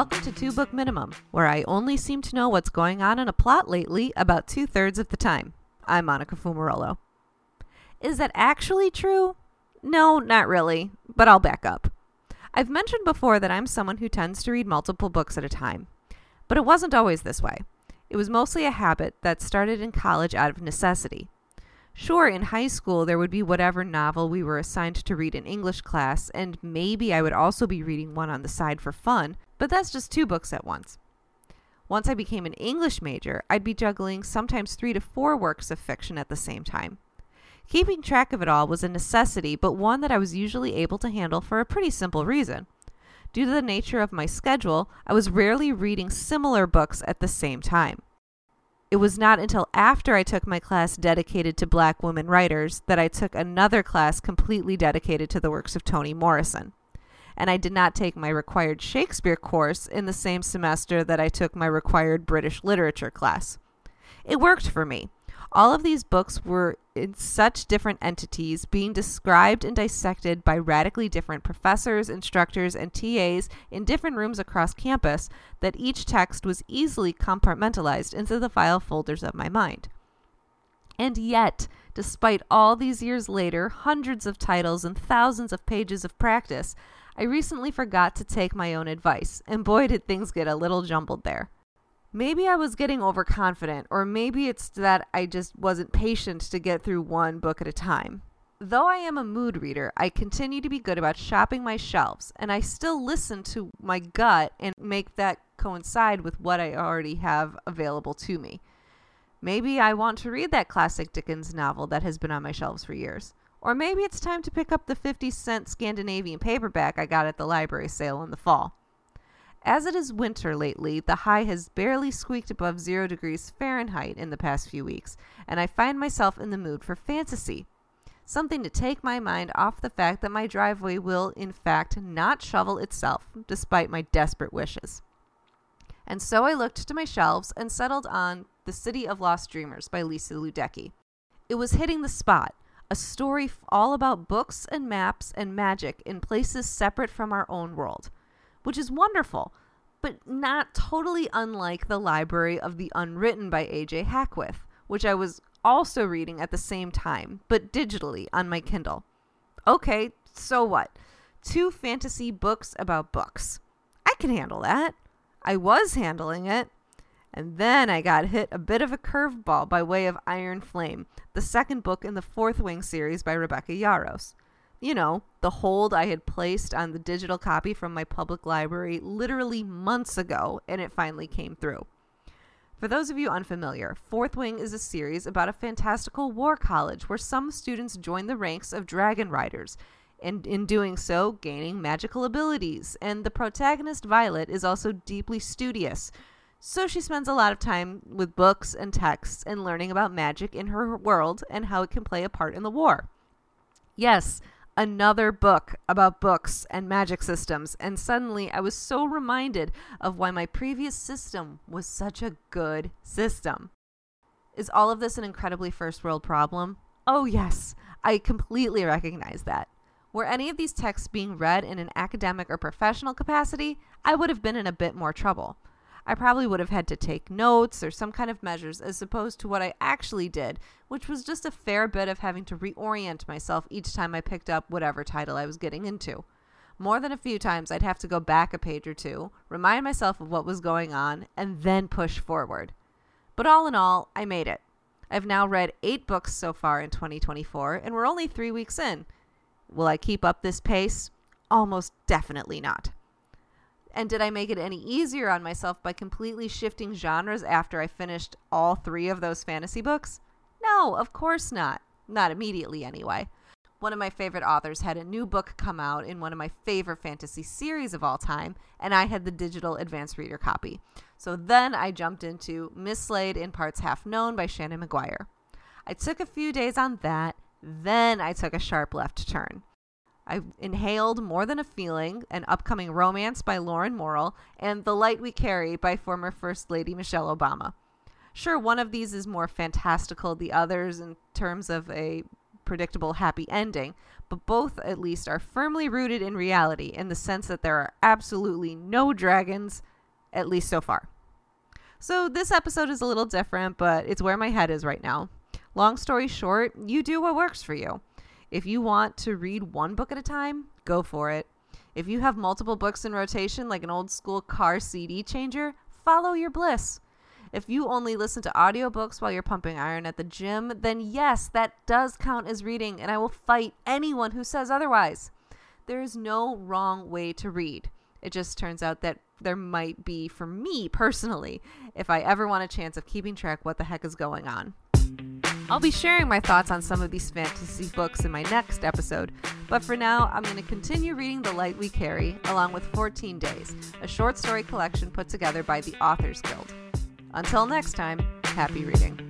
Welcome to Two Book Minimum, where I only seem to know what's going on in a plot lately about two thirds of the time. I'm Monica Fumarolo. Is that actually true? No, not really, but I'll back up. I've mentioned before that I'm someone who tends to read multiple books at a time, but it wasn't always this way. It was mostly a habit that started in college out of necessity. Sure, in high school, there would be whatever novel we were assigned to read in English class, and maybe I would also be reading one on the side for fun, but that's just two books at once. Once I became an English major, I'd be juggling sometimes three to four works of fiction at the same time. Keeping track of it all was a necessity, but one that I was usually able to handle for a pretty simple reason. Due to the nature of my schedule, I was rarely reading similar books at the same time. It was not until after I took my class dedicated to black women writers that I took another class completely dedicated to the works of Toni Morrison. And I did not take my required Shakespeare course in the same semester that I took my required British literature class. It worked for me. All of these books were in such different entities being described and dissected by radically different professors, instructors, and TAs in different rooms across campus that each text was easily compartmentalized into the file folders of my mind. And yet, despite all these years later, hundreds of titles, and thousands of pages of practice, I recently forgot to take my own advice, and boy, did things get a little jumbled there. Maybe I was getting overconfident, or maybe it's that I just wasn't patient to get through one book at a time. Though I am a mood reader, I continue to be good about shopping my shelves, and I still listen to my gut and make that coincide with what I already have available to me. Maybe I want to read that classic Dickens novel that has been on my shelves for years. Or maybe it's time to pick up the 50 cent Scandinavian paperback I got at the library sale in the fall. As it is winter lately, the high has barely squeaked above zero degrees Fahrenheit in the past few weeks, and I find myself in the mood for fantasy. Something to take my mind off the fact that my driveway will, in fact, not shovel itself, despite my desperate wishes. And so I looked to my shelves and settled on The City of Lost Dreamers by Lisa Ludecki. It was hitting the spot, a story all about books and maps and magic in places separate from our own world which is wonderful, but not totally unlike The Library of the Unwritten by A.J. Hackwith, which I was also reading at the same time, but digitally on my Kindle. Okay, so what? Two fantasy books about books. I can handle that. I was handling it. And then I got hit a bit of a curveball by way of Iron Flame, the second book in the Fourth Wing series by Rebecca Yarros you know, the hold I had placed on the digital copy from my public library literally months ago, and it finally came through. For those of you unfamiliar, Fourth Wing is a series about a fantastical war college where some students join the ranks of dragon riders, and in doing so, gaining magical abilities. And the protagonist, Violet, is also deeply studious. So she spends a lot of time with books and texts and learning about magic in her world and how it can play a part in the war. Yes, another book about books and magic systems, and suddenly I was so reminded of why my previous system was such a good system. Is all of this an incredibly first world problem? Oh, yes, I completely recognize that. Were any of these texts being read in an academic or professional capacity, I would have been in a bit more trouble. I probably would have had to take notes or some kind of measures as opposed to what I actually did, which was just a fair bit of having to reorient myself each time I picked up whatever title I was getting into. More than a few times, I'd have to go back a page or two, remind myself of what was going on, and then push forward. But all in all, I made it. I've now read eight books so far in 2024, and we're only three weeks in. Will I keep up this pace? Almost definitely not. And did I make it any easier on myself by completely shifting genres after I finished all three of those fantasy books? No, of course not. Not immediately, anyway. One of my favorite authors had a new book come out in one of my favorite fantasy series of all time, and I had the digital advanced reader copy. So then I jumped into Mislaid in Parts Half Known by Seanan McGuire. I took a few days on that, then I took a sharp left turn. I inhaled More Than a Feeling, an upcoming romance by Lauren Morrill, and The Light We Carry by former First Lady Michelle Obama. Sure, one of these is more fantastical, the others, in terms of a predictable happy ending, but both at least are firmly rooted in reality in the sense that there are absolutely no dragons, at least so far. So this episode is a little different, but it's where my head is right now. Long story short, you do what works for you. If you want to read one book at a time, go for it. If you have multiple books in rotation, like an old school car CD changer, follow your bliss. If you only listen to audiobooks while you're pumping iron at the gym, then yes, that does count as reading, and I will fight anyone who says otherwise. There is no wrong way to read. It just turns out that there might be for me personally if I ever want a chance of keeping track what the heck is going on. I'll be sharing my thoughts on some of these fantasy books in my next episode, but for now, I'm going to continue reading The Light We Carry along with 14 Days, a short story collection put together by the Authors Guild. Until next time, happy reading.